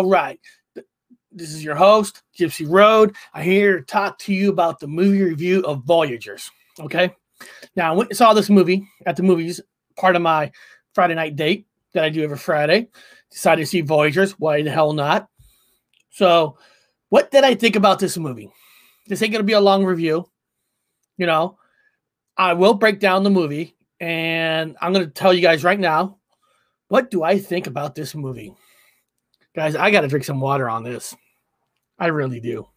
All right. This is your host, Gypsy Road. I'm here to talk to you about the movie review of Voyagers. Okay. Now, I went and saw this movie at the movies, part of my Friday night date that I do every Friday. Decided to see Voyagers. Why the hell not? So, what did I think about this movie? This ain't going to be a long review. You know, I will break down the movie and I'm going to tell you guys right now what do I think about this movie? Guys, I got to drink some water on this. I really do.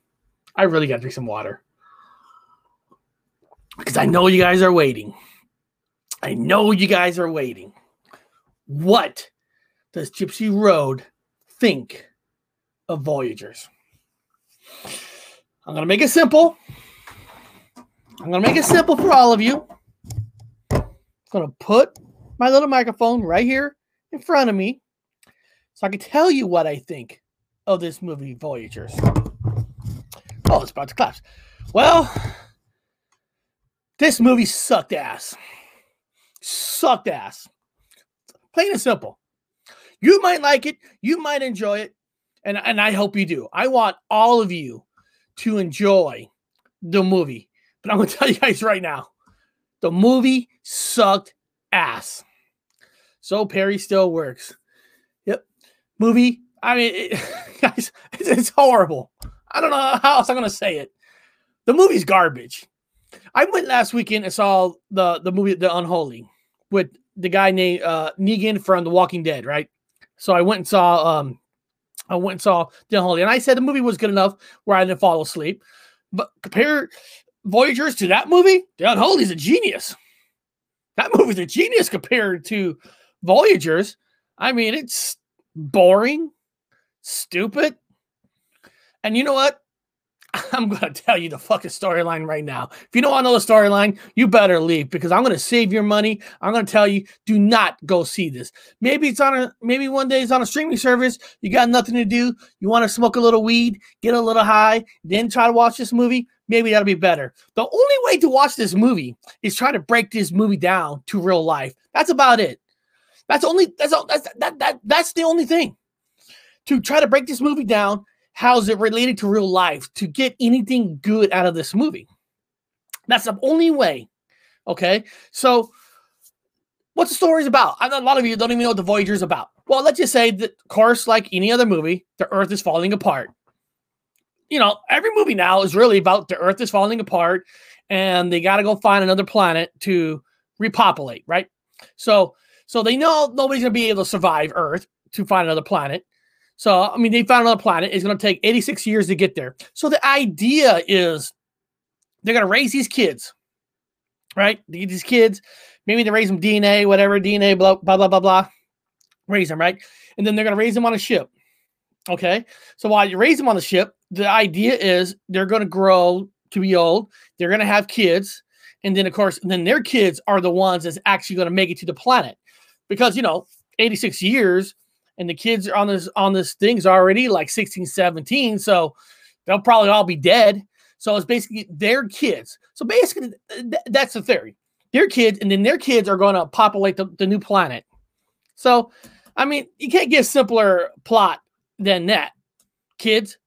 I really got to drink some water. Because I know you guys are waiting. I know you guys are waiting. What does Gypsy Road think of Voyagers? I'm going to make it simple. I'm going to make it simple for all of you. I'm going to put my little microphone right here in front of me so I can tell you what I think of this movie, Voyagers. Oh, it's about to collapse. Well, this movie sucked ass. Sucked ass. Plain and simple. You might like it, you might enjoy it, and, and I hope you do. I want all of you to enjoy the movie. But I'm going to tell you guys right now the movie sucked ass. So Perry still works. Movie. I mean, it, guys, it's, it's horrible. I don't know how else I'm to say it. The movie's garbage. I went last weekend and saw the the movie The Unholy with the guy named uh, Negan from The Walking Dead, right? So I went and saw um I went and saw The Unholy, and I said the movie was good enough where I didn't fall asleep. But compare Voyagers to that movie, The Unholy is a genius. That movie's a genius compared to Voyagers. I mean, it's boring, stupid. And you know what? I'm going to tell you the fucking storyline right now. If you don't want to know the storyline, you better leave because I'm going to save your money. I'm going to tell you, do not go see this. Maybe it's on a, maybe one day it's on a streaming service. You got nothing to do. You want to smoke a little weed, get a little high, then try to watch this movie. Maybe that'll be better. The only way to watch this movie is try to break this movie down to real life. That's about it. That's only, that's, all, that's, that, that, that's the only thing. To try to break this movie down how's it related to real life to get anything good out of this movie. That's the only way. Okay. So, what's the story about? I know a lot of you don't even know what the Voyager is about. Well, let's just say that, of course, like any other movie, the Earth is falling apart. You know, every movie now is really about the Earth is falling apart and they got to go find another planet to repopulate, right? So, so they know nobody's going to be able to survive Earth to find another planet. So, I mean, they found another planet. It's going to take 86 years to get there. So, the idea is they're going to raise these kids, right? These kids, maybe they raise them DNA, whatever, DNA, blah, blah, blah, blah, blah. Raise them, right? And then they're going to raise them on a ship. Okay. So, while you raise them on the ship, the idea is they're going to grow to be old. They're going to have kids. And then, of course, then their kids are the ones that's actually going to make it to the planet. Because, you know, 86 years and the kids on this on this thing's already like 16 17 so they'll probably all be dead. So it's basically their kids. So basically th- that's the theory. Their kids and then their kids are going to populate the, the new planet. So i mean you can't get a simpler plot than that. Kids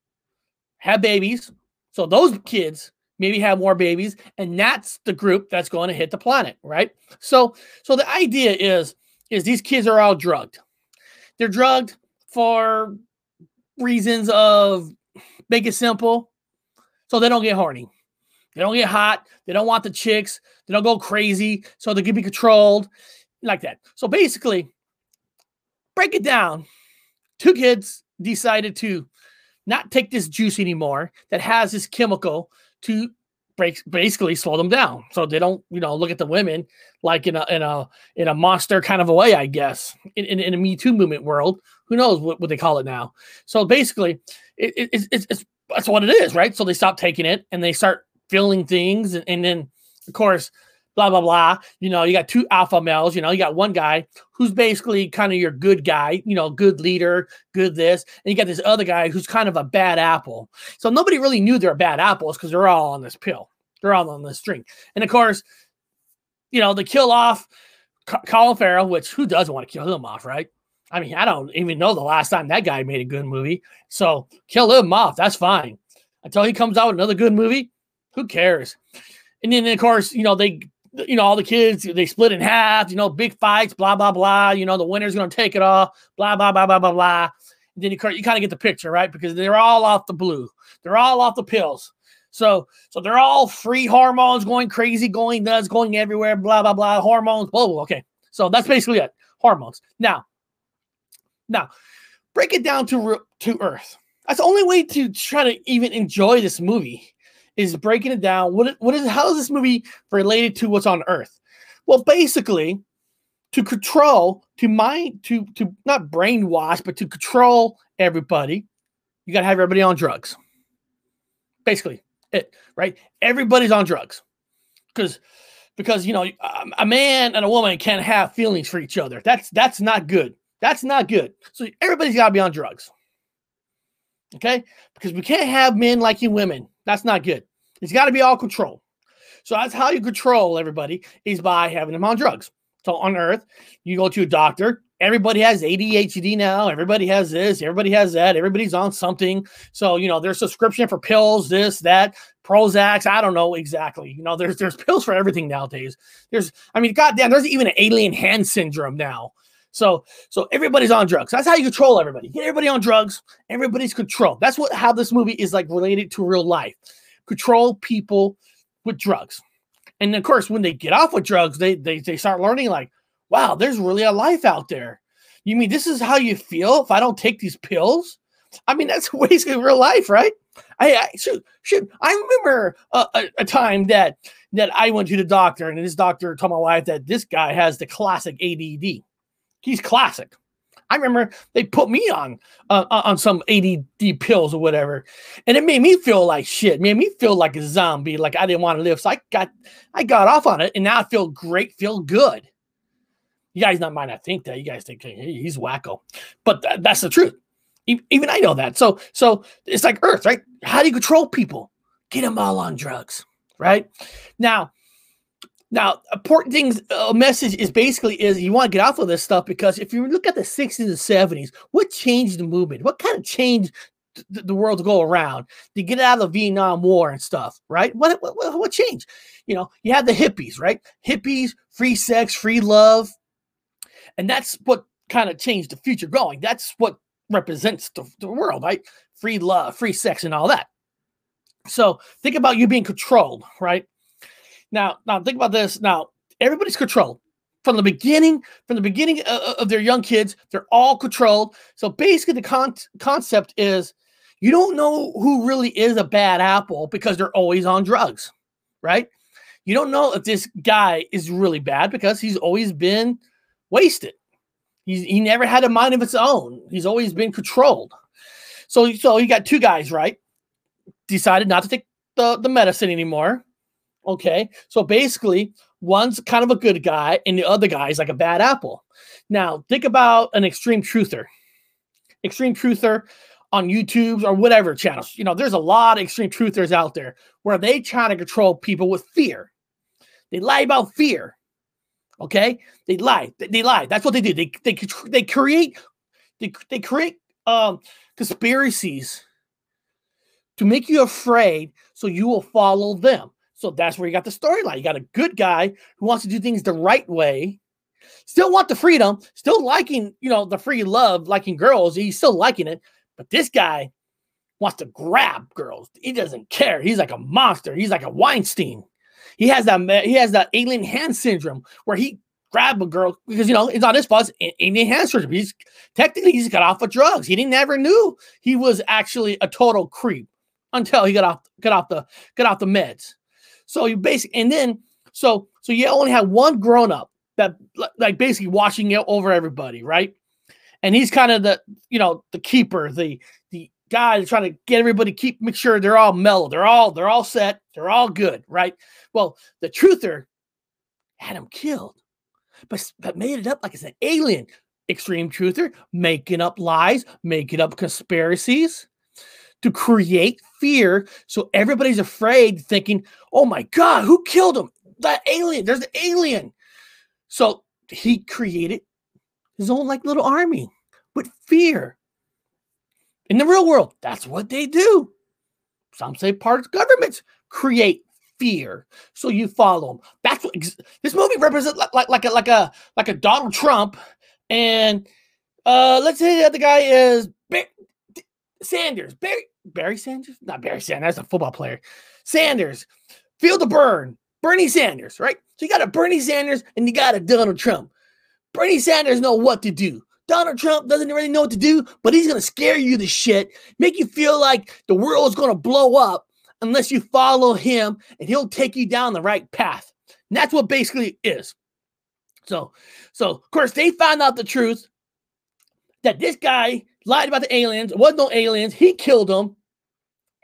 have babies so those kids maybe have more babies and that's the group that's going to hit the planet right? So so the idea is is these kids are all drugged they're drugged for reasons of make it simple, so they don't get horny. They don't get hot. They don't want the chicks. They don't go crazy, so they can be controlled like that. So basically, break it down. Two kids decided to not take this juice anymore that has this chemical to break basically slow them down. So they don't you know look at the women like in a in a in a monster kind of a way i guess in, in, in a me too movement world. Who knows what, what they call it now. So basically it, it, it's, it's, it's that's what it is right? So they stop taking it and they start feeling things. And, and then of course blah blah blah you know you got two alpha males you know you got one guy who's basically kind of your good guy you know good leader good this and you got this other guy who's kind of a bad apple so nobody really knew they're bad apples because they're all on this pill they're all on this drink, and of course you know they kill off colin farrell which who doesn't want to kill him off right I mean, I don't even know the last time that guy made a good movie. So kill him off. That's fine. Until he comes out with another good movie, who cares? And then, of course, you know, they, you know, all the kids, they split in half, you know, big fights, blah, blah, blah. You know, the winner's to take it all, blah, blah, blah, blah, blah, blah. And then you, you kind of get the picture, right? Because they're all off the blue, they're all off the pills. So, so they're all free hormones going crazy, going nuts, going everywhere, blah, blah, blah, hormones, blah, blah. Okay. So that's basically it. Hormones. Now, now, break it down to to Earth. That's the only way to try to even enjoy this movie is breaking it down. What what is how is this movie related to what's on Earth? Well, basically, to control, to mind, to to not brainwash, but to control everybody, you got to have everybody on drugs. Basically, it right. Everybody's on drugs because because you know um, a man and a woman can't have feelings for each other. That's that's not good. That's not good. So everybody's got to be on drugs. Okay? Because we can't have men liking women. That's not good. It's got to be all control. So that's how you control everybody is by having them on drugs. So on Earth, you go to a doctor. Everybody has ADHD now. Everybody has this. Everybody has that. Everybody's on something. So you know, there's subscription for pills, this, that, Prozacs. I don't know exactly. You know, there's there's pills for everything nowadays. There's, I mean, goddamn, there's even an alien hand syndrome now. So so everybody's on drugs. That's how you control everybody. Get everybody on drugs. Everybody's controlled. That's what how this movie is like related to real life. Control people with drugs. And of course, when they get off with drugs, they they they start learning like, wow, there's really a life out there. You mean this is how you feel if I don't take these pills? I mean, that's basically real life, right? I, I shoot, shoot. I remember a, a, a, time that that I went to the doctor, and this doctor told my wife that this guy has the classic ADD. He's classic. I remember they put me on uh, uh on some ADD pills or whatever, and it made me feel like shit. Made me feel like a zombie, like I didn't want to live. So I got I got off on it, and now I feel great, feel good. You guys not mind I think that. You guys think hey, he's wacko, but th- that's the truth. Even I know that. So so it's like Earth, right? How do you control people? Get them all on drugs, right? Now now, important things, uh, a message is basically is you want to get off of this stuff because if you look at the 60s and 70s, what changed the movement? What kind of changed the, the world to go around to get out of the Vietnam War and stuff, right? What, what, what changed? You know, you have the hippies, right? Hippies, free sex, free love. And that's what kind of changed the future going. That's what represents the, the world, right? Free love, free sex, and all that. So think about you being controlled, right? Now, now think about this. Now, everybody's controlled from the beginning. From the beginning of, of their young kids, they're all controlled. So basically, the con- concept is you don't know who really is a bad apple because they're always on drugs, right? You don't know if this guy is really bad because he's always been wasted. He's, he never had a mind of its own. He's always been controlled. So, so you got two guys, right? Decided not to take the, the medicine anymore. Okay. So basically, one's kind of a good guy and the other guy is like a bad apple. Now, think about an extreme truther. Extreme truther on YouTube or whatever channels. You know, there's a lot of extreme truthers out there where they try to control people with fear. They lie about fear. Okay? They lie. They, they lie. That's what they do. They they they create they, they create um conspiracies to make you afraid so you will follow them. So that's where you got the storyline. You got a good guy who wants to do things the right way, still want the freedom, still liking, you know, the free love, liking girls. He's still liking it. But this guy wants to grab girls. He doesn't care. He's like a monster. He's like a Weinstein. He has that he has that alien hand syndrome where he grab a girl because you know it's not his fault. It's Alien hand syndrome. He's technically he's got off of drugs. He didn't ever knew he was actually a total creep until he got off got off the got off the meds. So you basically, and then so so you only have one grown up that like basically watching over everybody, right? And he's kind of the you know the keeper, the the guy that's trying to get everybody keep make sure they're all mellow, they're all they're all set, they're all good, right? Well, the truther had him killed, but but made it up like it's an alien. Extreme truther making up lies, making up conspiracies to create fear. So everybody's afraid, thinking, oh my God, who killed him? That alien, there's an alien. So he created his own like little army. with fear. In the real world, that's what they do. Some say parts governments create fear, so you follow them. That's what this movie represents, like like like a like a like a Donald Trump, and uh, let's say that the guy is Sanders, Barry Barry Sanders, not Barry Sanders, a football player. Sanders, feel the burn, Bernie Sanders, right? So you got a Bernie Sanders and you got a Donald Trump. Bernie Sanders know what to do. Donald Trump doesn't really know what to do, but he's to scare you to shit, make you feel like the world is going to blow up unless you follow him and he'll take you down the right path. And that's what basically is. So, so of course, they found out the truth that this guy lied about the aliens. There was no aliens. He killed them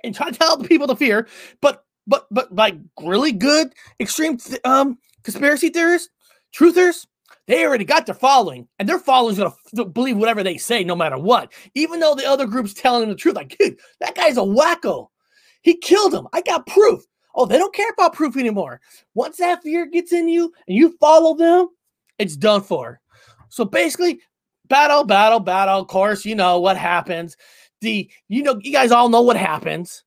and tried to tell the people to fear. But, but, but like really good extreme th- um conspiracy theorists, truthers, they already got their following, and their following's gonna f- believe whatever they say, no matter what. Even though the other group's telling them the truth, like, dude, that guy's a wacko. He killed him. I got proof. Oh, they don't care about proof anymore. Once that fear gets in you and you follow them, it's done for. So basically, battle, battle, battle. Of course, you know what happens. The you know you guys all know what happens.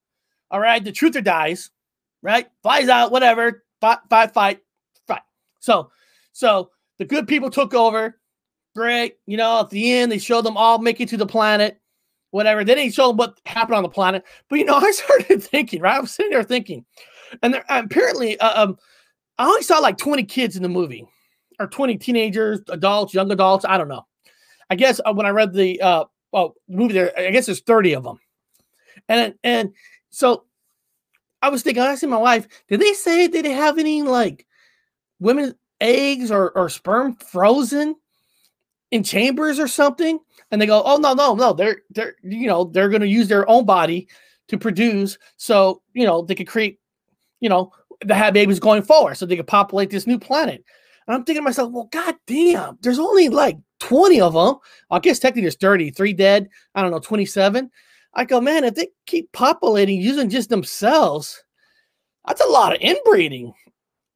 All right, the truther dies. Right, flies out. Whatever. Fight, fight, fight, fight. So, so the good people took over. Great. You know, at the end, they showed them all making to the planet, whatever. They didn't show them what happened on the planet. But, you know, I started thinking, right? I was sitting there thinking, and there, apparently, uh, um, I only saw like 20 kids in the movie, or 20 teenagers, adults, young adults. I don't know. I guess uh, when I read the uh, well movie there, I guess there's 30 of them, and and so I was thinking, I asked my wife, did they say did they have any like women eggs or, or sperm frozen in chambers or something? And they go, oh no, no, no, they're they're you know, they're gonna use their own body to produce so you know they could create, you know, to have babies going forward so they could populate this new planet. And I'm thinking to myself, well, god damn, there's only like 20 of them. I guess technically there's 30, three dead, I don't know, 27. I go, man, if they keep populating using just themselves, that's a lot of inbreeding.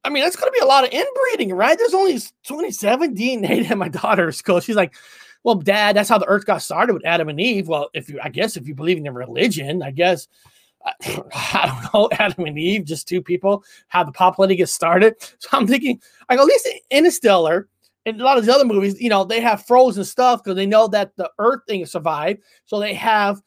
I mean, that's going to be a lot of inbreeding, right? There's only 27 DNA at my daughter's school. She's like, well, dad, that's how the earth got started with Adam and Eve. Well, if you, I guess, if you believe in the religion, I guess, I don't know, Adam and Eve, just two people, how the populating gets started. So I'm thinking, I go, at least Interstellar and a lot of these other movies, you know, they have frozen stuff because they know that the earth thing survived. So they have,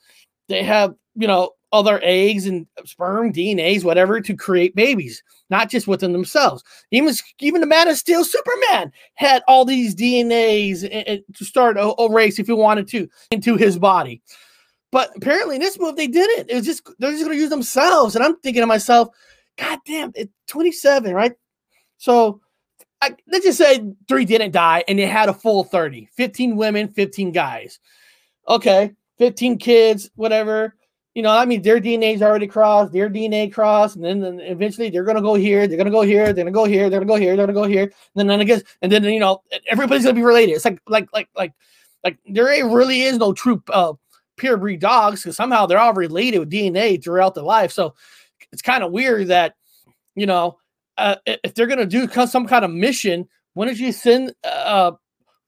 they have, you know, other eggs and sperm, DNAs, whatever, to create babies, not just within themselves. Even even the Man of Steel, Superman had all these DNAs and, and to start a, a, race if he wanted to into his body. But apparently, in this movie, they didn't. It was just they're just going to use themselves. And I'm thinking to myself, God damn, it's 27, right? So I, let's just say three didn't die and they had a full 30, 15 women, 15 guys. Okay, 15 kids, whatever you know, I mean, their DNA's already crossed, their DNA crossed, and then, then eventually they're gonna go here, they're gonna go here, they're gonna go here, they're gonna go here, they're gonna go here, and then, then I guess, and then you know, everybody's gonna be related. It's like, like, like, like, like there really is no true uh, pure breed dogs because somehow they're all related with DNA throughout their life. So it's kind of weird that, you know, uh, if they're gonna do some kind of mission, why don't you send uh,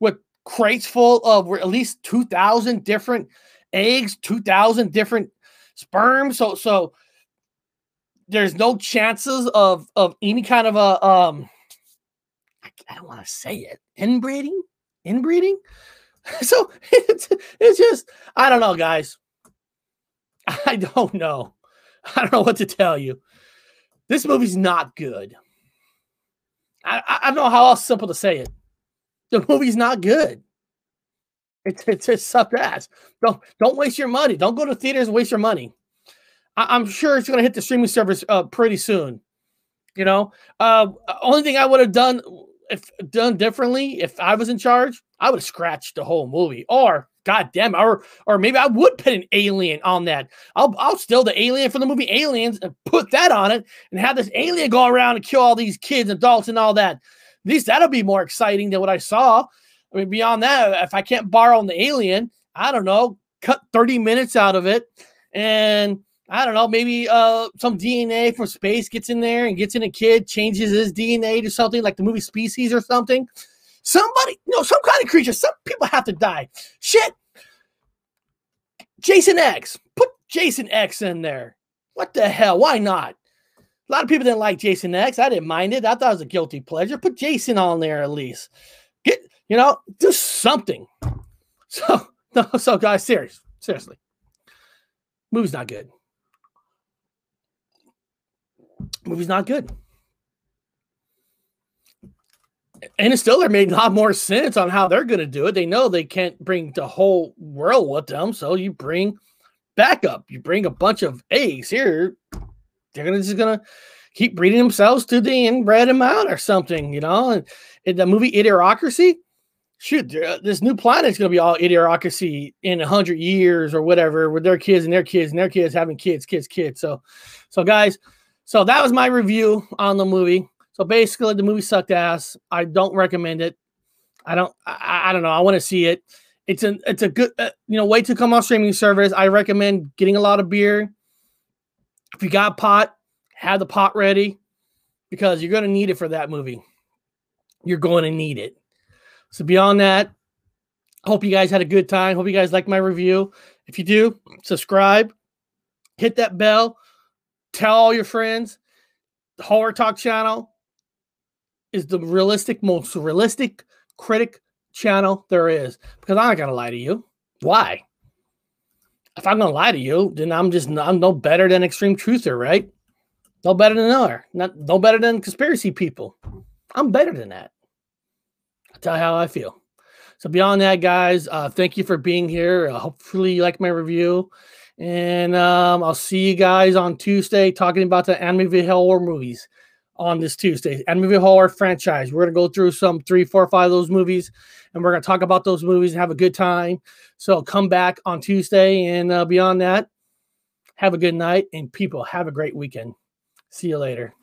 with crates full of at least two thousand different eggs, two thousand different sperm. So so there's no chances of of any kind of a um I, I don't want to say it inbreeding inbreeding. So it's it's just I don't know, guys. I don't know. I don't know what to tell you. This movie's not good. I, I don't know how else simple to say it. The movie's not good. It's it's sucked ass. Don't don't waste your money. Don't go to theaters and waste your money. I, am sure it's going to hit the streaming service uh, pretty soon. You know, uh, only thing I would have done if done differently if I was in charge, I would have scratched the whole movie. Or God damn, or or maybe I would put an alien on that. I'll I'll steal the alien from the movie Aliens and put that on it and have this alien go around and kill all these kids, adults, and all that. At least that'll be more exciting than what I saw. I mean, beyond that, if I can't borrow the alien, I don't know, cut 30 minutes out of it. And I don't know, maybe uh, some DNA from space gets in there and gets in a kid, changes his DNA to something like the movie Species or something. Somebody, you know, some kind of creature, some people have to die. Shit. Jason X. Put Jason X in there. What the hell? Why not? A lot of people didn't like Jason X. I didn't mind it. I thought it was a guilty pleasure. Put Jason on there at least. Get, you know, do something. So, no, so guys, serious, seriously. Movie's not good. Movie's not good. Interstellar made a lot more sense on how they're going to do it. They know they can't bring the whole world with them, so you bring backup. You bring a bunch of eggs here. They're gonna just gonna keep breeding themselves to the end, bred them out or something, you know. And in the movie Idiocracy, shoot, uh, this new planet is gonna be all Idiocracy in a hundred years or whatever, with their kids and their kids and their kids having kids, kids, kids. So, so guys, so that was my review on the movie. So basically, the movie sucked ass. I don't recommend it. I don't. I, I don't know. I want to see it. It's a it's a good uh, you know way to come off streaming service. I recommend getting a lot of beer. If you got pot, have the pot ready because you're going to need it for that movie. You're going to need it. So beyond that, hope you guys had a good time. Hope you guys like my review. If you do, subscribe, hit that bell, tell all your friends. The Horror Talk channel is the realistic, most realistic critic channel there is. Because I'm not gonna lie to you. Why? If I'm gonna lie to you, then I'm just I'm no better than extreme truther, right? No better than other, not no better than conspiracy people. I'm better than that. I'll tell you how I feel. So beyond that, guys, uh, thank you for being here. Uh, hopefully, you like my review, and um, I'll see you guys on Tuesday talking about the Amityville horror movies on this Tuesday. Amityville horror franchise. We're gonna go through some three, four, five of those movies, and we're gonna talk about those movies and have a good time. So come back on Tuesday, and uh, beyond that, have a good night, and people have a great weekend. See you later.